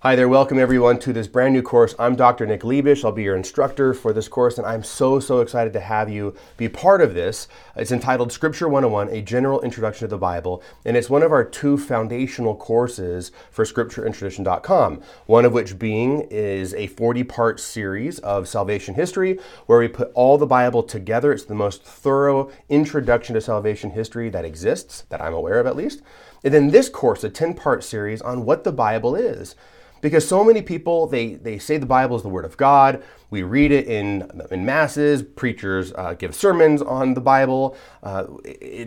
Hi there, welcome everyone to this brand new course. I'm Dr. Nick Lebish. I'll be your instructor for this course, and I'm so, so excited to have you be part of this. It's entitled Scripture 101 A General Introduction to the Bible, and it's one of our two foundational courses for scriptureandtradition.com. One of which being is a 40 part series of salvation history where we put all the Bible together. It's the most thorough introduction to salvation history that exists, that I'm aware of at least. And then this course, a 10 part series on what the Bible is because so many people they, they say the bible is the word of god we read it in, in masses. Preachers uh, give sermons on the bible. Uh,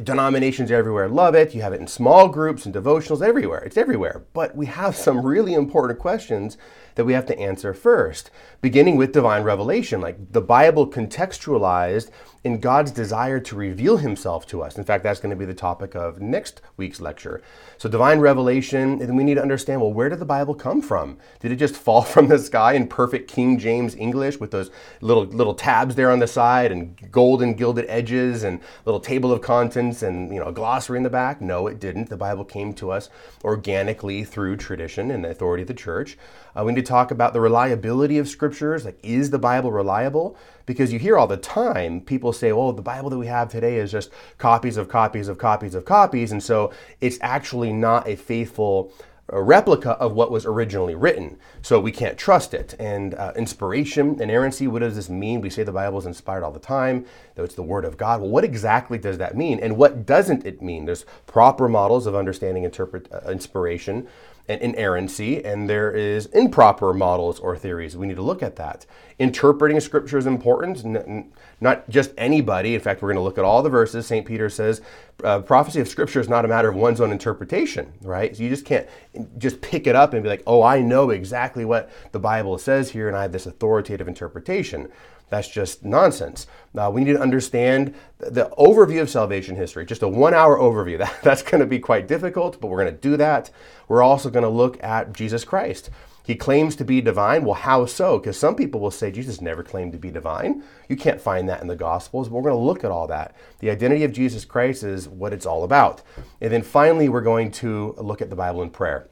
denominations everywhere love it. You have it in small groups and devotionals everywhere. It's everywhere. But we have some really important questions that we have to answer first beginning with divine revelation. Like the bible contextualized in God's desire to reveal himself to us. In fact, that's going to be the topic of next week's lecture. So, divine revelation, and we need to understand well, where did the Bible come from? Did it just fall from the sky in perfect King James English with those little little tabs there on the side and golden gilded edges and little table of contents and you know a glossary in the back? No, it didn't. The Bible came to us organically through tradition and the authority of the church. Uh, we need to talk about the reliability of scriptures. Like, is the Bible reliable? Because you hear all the time people say, well, the Bible that we have today is just copies of copies of copies of copies. And so it's actually not a faithful a replica of what was originally written. So we can't trust it. And uh, inspiration, inerrancy, what does this mean? We say the Bible is inspired all the time, though it's the Word of God. Well, what exactly does that mean? And what doesn't it mean? There's proper models of understanding interpret, uh, inspiration and inerrancy, and there is improper models or theories. We need to look at that. Interpreting scripture is important, not just anybody. In fact, we're going to look at all the verses. St. Peter says uh, prophecy of scripture is not a matter of one's own interpretation, right? So you just can't just pick it up and be like, oh, I know exactly what the Bible says here, and I have this authoritative interpretation. That's just nonsense. Uh, we need to understand the overview of salvation history, just a one hour overview. That, that's going to be quite difficult, but we're going to do that. We're also going to look at Jesus Christ. He claims to be divine. Well, how so? Because some people will say Jesus never claimed to be divine. You can't find that in the Gospels, but we're going to look at all that. The identity of Jesus Christ is what it's all about. And then finally, we're going to look at the Bible in prayer.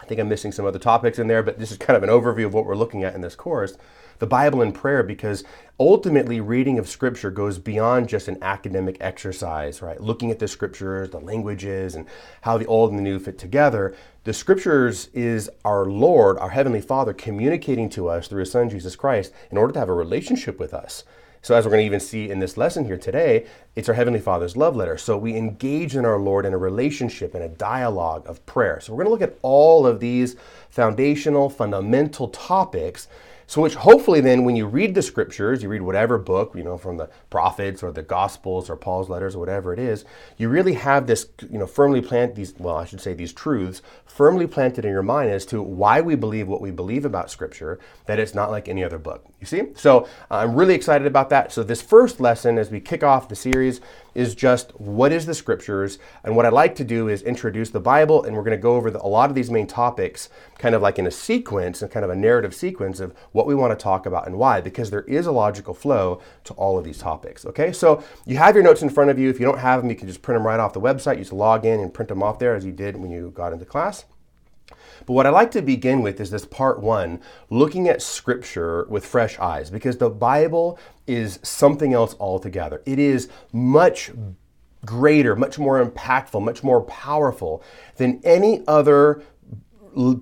I think I'm missing some other topics in there, but this is kind of an overview of what we're looking at in this course the Bible in prayer because ultimately reading of scripture goes beyond just an academic exercise, right? Looking at the scriptures, the languages, and how the old and the new fit together. The scriptures is our Lord, our Heavenly Father, communicating to us through His Son, Jesus Christ, in order to have a relationship with us. So, as we're going to even see in this lesson here today, it's our Heavenly Father's love letter. So, we engage in our Lord in a relationship, in a dialogue of prayer. So, we're going to look at all of these foundational, fundamental topics so, which hopefully then, when you read the scriptures, you read whatever book, you know, from the prophets or the gospels or Paul's letters or whatever it is, you really have this, you know, firmly planted these, well, I should say these truths firmly planted in your mind as to why we believe what we believe about scripture, that it's not like any other book. You see? So, I'm really excited about that. So, this first lesson, as we kick off the series, is just what is the scriptures. And what i'd like to do is introduce the bible and we're going to go over the, a lot of these main topics kind of like in a sequence and kind of a narrative sequence of what we want to talk about and why because there is a logical flow to all of these topics okay? So you have your notes in front of you. If you don't have them you can just print them right off the website. You just log in and print them off there as you did when you got into class but what I like to begin with is this part one, looking at scripture with fresh eyes, because the Bible is something else altogether. It is much greater, much more impactful, much more powerful than any other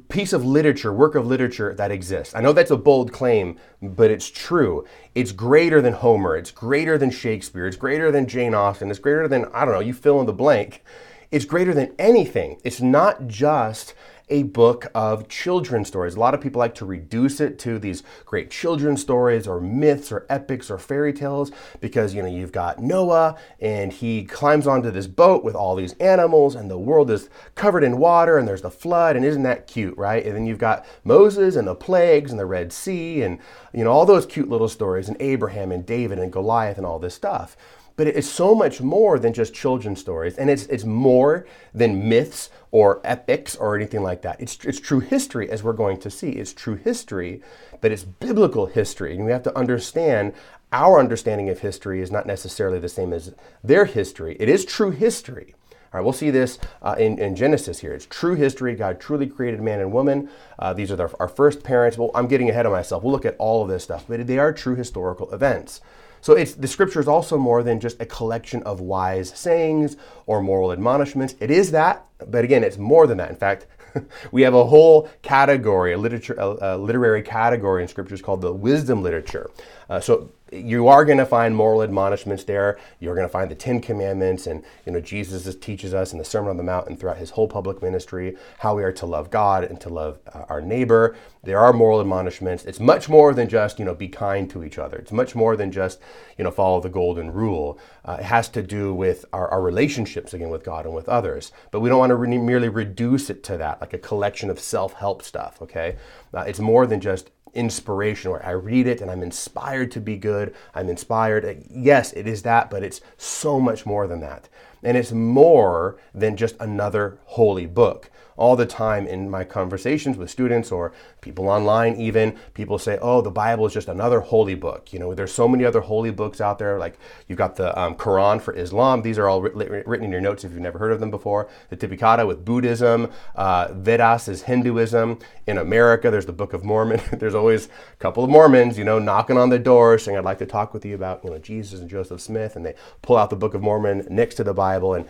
piece of literature, work of literature that exists. I know that's a bold claim, but it's true. It's greater than Homer, it's greater than Shakespeare, it's greater than Jane Austen, it's greater than, I don't know, you fill in the blank. It's greater than anything. It's not just a book of children's stories. A lot of people like to reduce it to these great children's stories or myths or epics or fairy tales because you know you've got Noah and he climbs onto this boat with all these animals and the world is covered in water and there's the flood and isn't that cute, right? And then you've got Moses and the plagues and the Red Sea and you know all those cute little stories and Abraham and David and Goliath and all this stuff but it's so much more than just children's stories and it's, it's more than myths or epics or anything like that it's, it's true history as we're going to see it's true history but it's biblical history and we have to understand our understanding of history is not necessarily the same as their history it is true history All right, we'll see this uh, in, in Genesis here. It's true history. God truly created man and woman. Uh, these are our first parents. Well, I'm getting ahead of myself. We'll look at all of this stuff, but they are true historical events. So it's the scripture is also more than just a collection of wise sayings or moral admonishments. It is that, but again, it's more than that. In fact, we have a whole category, a literature, a, a literary category in scriptures called the wisdom literature. Uh, so you are going to find moral admonishments there. You're going to find the Ten Commandments, and you know Jesus teaches us in the Sermon on the Mount and throughout his whole public ministry how we are to love God and to love uh, our neighbor. There are moral admonishments. It's much more than just you know be kind to each other. It's much more than just you know follow the golden rule. Uh, it has to do with our, our, relationships again with God and with others. But we don't want to re- merely reduce it to that, like a collection of self-help stuff. Okay, uh, it's more than just inspiration where I read it and I'm inspired to be good. I'm inspired. Yes, it is that, but it's so much more than that. And it's more than just another holy book. All the time in my conversations with students or people online even people say oh the bible is just another holy book. You know there's so many other holy books out there like you've got the um, quran for islam. These are all written in your notes if you've never heard of them before. The tipitaka with buddhism uh, vedas is hinduism. In america there's the book of mormon. There's always a couple of mormons you know knocking on the door saying i'd like to talk with you about you know jesus and joseph smith and they pull out the book of mormon next to the bible and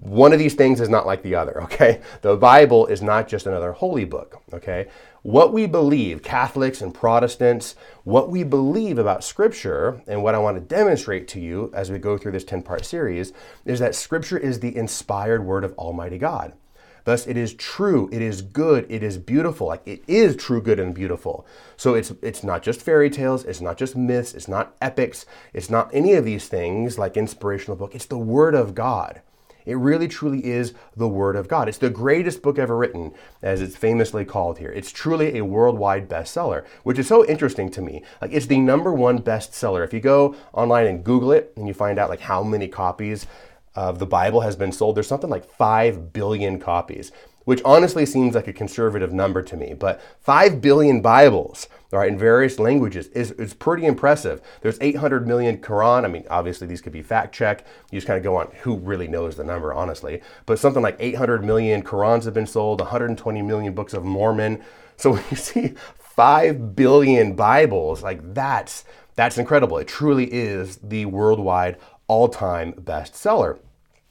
one of these things is not like the other okay the bible is not just another holy book okay what we believe, Catholics and Protestants, what we believe about Scripture, and what I want to demonstrate to you as we go through this 10 part series, is that Scripture is the inspired word of Almighty God. Thus, it is true, it is good, it is beautiful. Like it is true, good, and beautiful. So it's it's not just fairy tales, it's not just myths, it's not epics, it's not any of these things like inspirational book. It's the Word of God. It really truly is the Word of God. It's the greatest book ever written, as it's famously called here. It's truly a worldwide bestseller, which is so interesting to me. Like it's the number one bestseller. If you go online and Google it and you find out like how many copies of the Bible has been sold, there's something like 5 billion copies which honestly seems like a conservative number to me. But 5 billion Bibles, all right, in various languages is, is pretty impressive. There's 800 million Quran. I mean, obviously these could be fact checked. You just kind of go on who really knows the number, honestly. But something like 800 million Qurans have been sold, 120 million books of Mormon. So when you see 5 billion Bibles, like that's that's incredible. It truly is the worldwide all-time bestseller.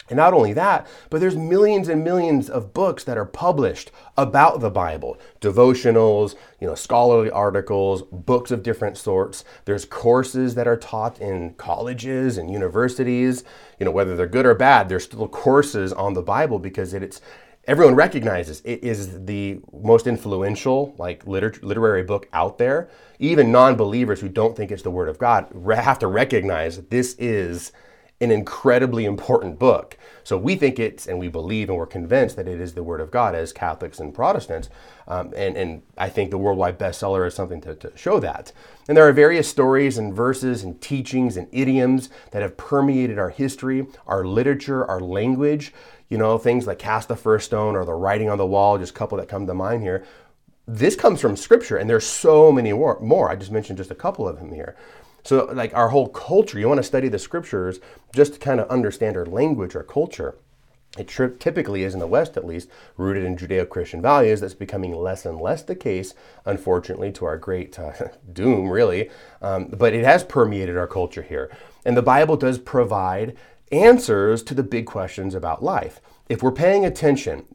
And not only that, but there's millions and millions of books that are published about the Bible. Devotionals, you know, scholarly articles, books of different sorts. There's courses that are taught in colleges and universities. You know, whether they're good or bad, there's still courses on the Bible because it's everyone recognizes it is the most influential like liter- literary book out there. Even non-believers who don't think it's the word of God have to recognize this is an incredibly important book. So we think it's, and we believe and we're convinced that it is the Word of God as Catholics and Protestants. Um, and, and I think the worldwide bestseller is something to, to show that. And there are various stories and verses and teachings and idioms that have permeated our history, our literature, our language. You know, things like cast the first stone or the writing on the wall, just a couple that come to mind here. This comes from Scripture, and there's so many more. more. I just mentioned just a couple of them here. So, like our whole culture, you want to study the scriptures just to kind of understand our language, our culture. It typically is, in the West at least, rooted in Judeo Christian values. That's becoming less and less the case, unfortunately, to our great uh, doom, really. Um, but it has permeated our culture here. And the Bible does provide answers to the big questions about life. If we're paying attention,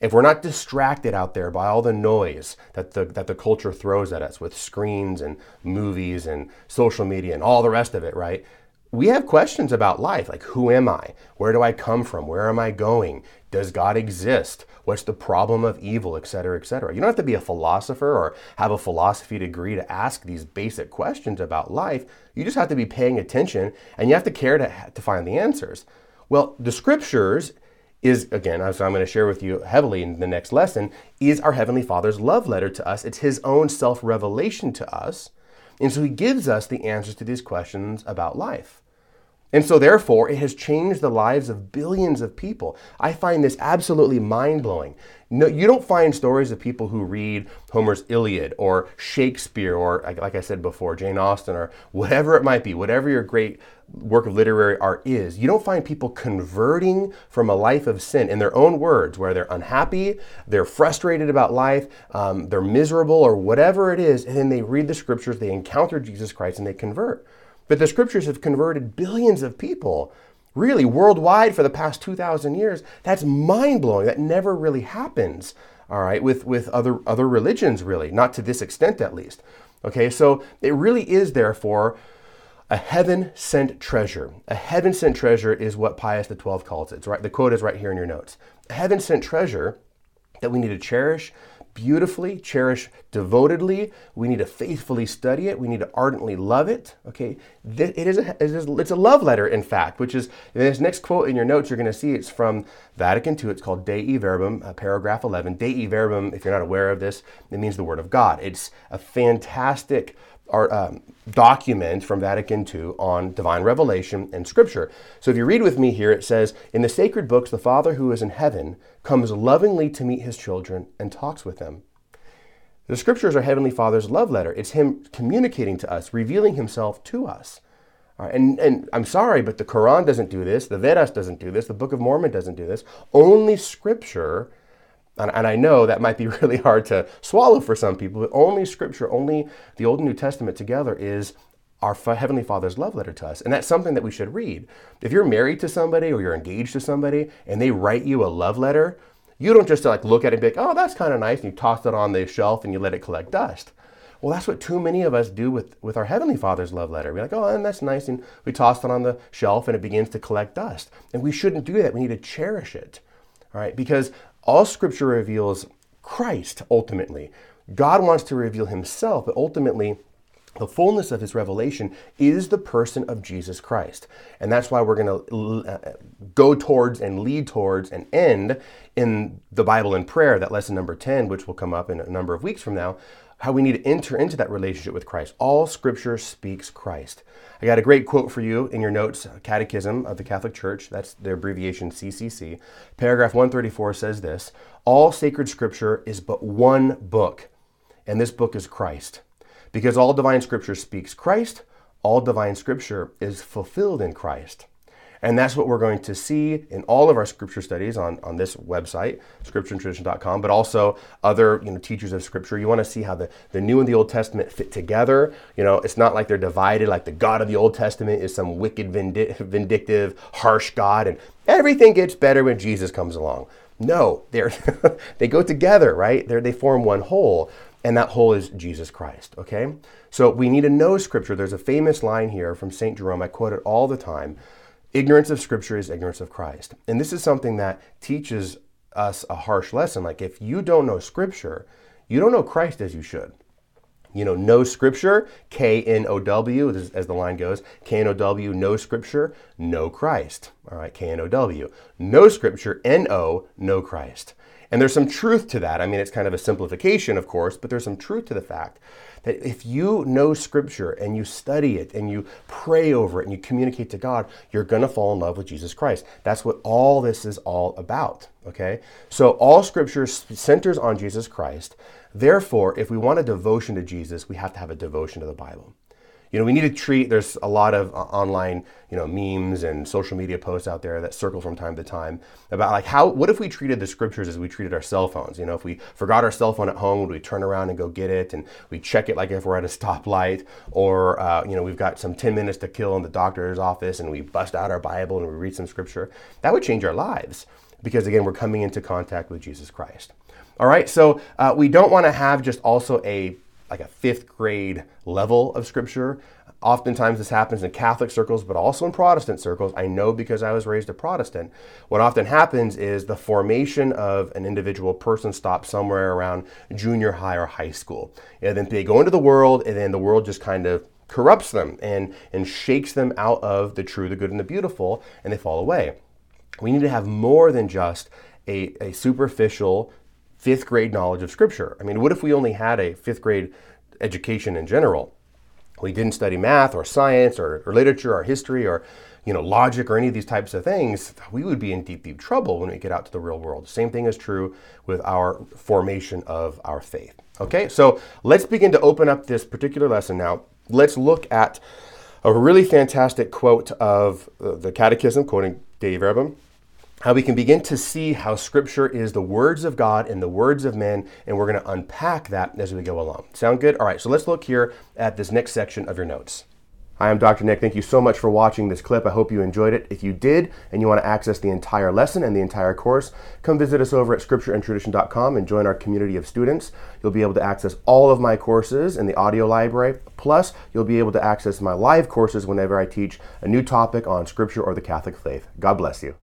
if we're not distracted out there by all the noise that the, that the culture throws at us with screens and movies and social media and all the rest of it, right? We have questions about life like who am I? Where do I come from? Where am I going? Does God exist? What's the problem of evil, et cetera, et cetera? You don't have to be a philosopher or have a philosophy degree to ask these basic questions about life. You just have to be paying attention and you have to care to, to find the answers. Well, the scriptures is again, as I'm going to share with you heavily in the next lesson, is our Heavenly Father's love letter to us. It's His own self revelation to us. And so He gives us the answers to these questions about life. And so, therefore, it has changed the lives of billions of people. I find this absolutely mind blowing. No, you don't find stories of people who read Homer's Iliad or Shakespeare or, like I said before, Jane Austen or whatever it might be, whatever your great work of literary art is. You don't find people converting from a life of sin in their own words, where they're unhappy, they're frustrated about life, um, they're miserable, or whatever it is, and then they read the scriptures, they encounter Jesus Christ, and they convert. But the scriptures have converted billions of people really worldwide for the past 2,000 years. That's mind blowing. That never really happens, all right, with, with other, other religions, really, not to this extent at least. Okay, so it really is, therefore, a heaven sent treasure. A heaven sent treasure is what Pius XII calls it. It's right, the quote is right here in your notes. A heaven sent treasure that we need to cherish beautifully, cherish devotedly. We need to faithfully study it. We need to ardently love it. Okay, it is a, it is, it's a love letter, in fact, which is this next quote in your notes. You're going to see it's from Vatican II. It's called Dei Verbum, uh, paragraph 11. Dei Verbum, if you're not aware of this, it means the Word of God. It's a fantastic our um, document from Vatican II on divine revelation and scripture. So if you read with me here, it says, In the sacred books, the Father who is in heaven comes lovingly to meet his children and talks with them. The scriptures are Heavenly Father's love letter. It's Him communicating to us, revealing Himself to us. and, and I'm sorry, but the Quran doesn't do this, the Vedas doesn't do this, the Book of Mormon doesn't do this. Only Scripture and, and I know that might be really hard to swallow for some people, but only Scripture, only the Old and New Testament together is our Heavenly Father's love letter to us. And that's something that we should read. If you're married to somebody or you're engaged to somebody and they write you a love letter, you don't just like look at it and be like, oh, that's kind of nice, and you toss it on the shelf and you let it collect dust. Well, that's what too many of us do with, with our Heavenly Father's love letter. We're like, oh, and that's nice. And we toss it on the shelf and it begins to collect dust. And we shouldn't do that. We need to cherish it. All right, because all scripture reveals Christ ultimately. God wants to reveal himself, but ultimately, the fullness of his revelation is the person of Jesus Christ. And that's why we're going to uh, go towards and lead towards and end in the Bible in prayer, that lesson number 10, which will come up in a number of weeks from now, how we need to enter into that relationship with Christ. All scripture speaks Christ. I got a great quote for you in your notes, uh, Catechism of the Catholic Church. That's the abbreviation CCC. Paragraph 134 says this All sacred scripture is but one book, and this book is Christ. Because all divine scripture speaks Christ, all divine scripture is fulfilled in Christ. And that's what we're going to see in all of our scripture studies on, on this website, scriptureandtradition.com, but also other you know, teachers of scripture. You want to see how the, the New and the Old Testament fit together. You know, it's not like they're divided, like the God of the Old Testament is some wicked, vindictive, harsh God, and everything gets better when Jesus comes along. No, they're they go together, right? they they form one whole, and that whole is Jesus Christ, okay? So we need to know scripture. There's a famous line here from St. Jerome, I quote it all the time. Ignorance of Scripture is ignorance of Christ. And this is something that teaches us a harsh lesson. Like, if you don't know Scripture, you don't know Christ as you should. You know, know Scripture, K N O W, as the line goes, K N O W, know Scripture, know Christ. All right, K N O W. Know Scripture, N O, know Christ. And there's some truth to that. I mean, it's kind of a simplification, of course, but there's some truth to the fact if you know Scripture and you study it and you pray over it and you communicate to God, you're going to fall in love with Jesus Christ. That's what all this is all about. Okay? So all Scripture centers on Jesus Christ. Therefore, if we want a devotion to Jesus, we have to have a devotion to the Bible you know, we need to treat, there's a lot of uh, online, you know, memes and social media posts out there that circle from time to time about like how, what if we treated the scriptures as we treated our cell phones? You know, if we forgot our cell phone at home, would we turn around and go get it and we check it like if we're at a stoplight or, uh, you know, we've got some 10 minutes to kill in the doctor's office and we bust out our Bible and we read some scripture? That would change our lives because again, we're coming into contact with Jesus Christ. All right, so uh, we don't want to have just also a like a fifth grade level of scripture. Oftentimes, this happens in Catholic circles, but also in Protestant circles. I know because I was raised a Protestant. What often happens is the formation of an individual person stops somewhere around junior high or high school. And then they go into the world, and then the world just kind of corrupts them and, and shakes them out of the true, the good, and the beautiful, and they fall away. We need to have more than just a, a superficial fifth grade knowledge of Scripture. I mean, what if we only had a fifth grade education in general? we didn't study math or science or, or literature or history or you know logic or any of these types of things, we would be in deep, deep trouble when we get out to the real world. Same thing is true with our formation of our faith. Okay, so let's begin to open up this particular lesson now. Let's look at a really fantastic quote of uh, the Catechism, quoting Dei Verbum, how we can begin to see how Scripture is the words of God and the words of men, and we're going to unpack that as we go along. Sound good? All right, so let's look here at this next section of your notes. Hi, I'm Dr. Nick. Thank you so much for watching this clip. I hope you enjoyed it. If you did and you want to access the entire lesson and the entire course, come visit us over at scriptureandtradition.com and join our community of students. You'll be able to access all of my courses in the audio library. Plus, you'll be able to access my live courses whenever I teach a new topic on scripture or the Catholic faith. God bless you.